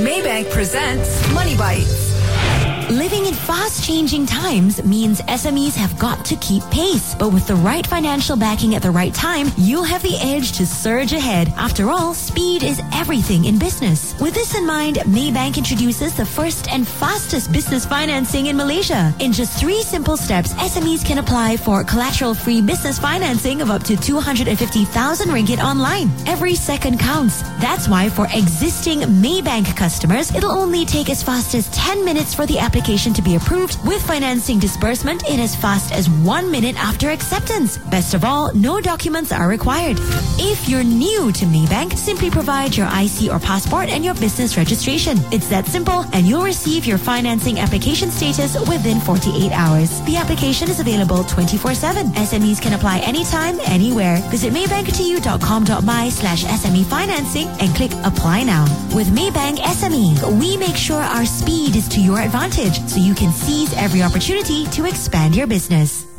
Maybank presents Money Bites. Living in fast changing times means SMEs have got to keep pace. But with the right financial backing at the right time, you'll have the edge to surge ahead. After all, speed is everything in business. With this in mind, Maybank introduces the first and fastest business financing in Malaysia. In just three simple steps, SMEs can apply for collateral free business financing of up to 250,000 ringgit online. Every second counts. That's why for existing Maybank customers, it'll only take as fast as 10 minutes for the application to be approved with financing disbursement in as fast as one minute after acceptance. Best of all, no documents are required. If you're new to Maybank, simply provide your IC or passport and your business registration. It's that simple and you'll receive your financing application status within 48 hours. The application is available 24-7. SMEs can apply anytime, anywhere. Visit maybank2u.com.my slash SME financing and click apply now. With Maybank SME, we make sure our speed is to your advantage so you can seize every opportunity to expand your business.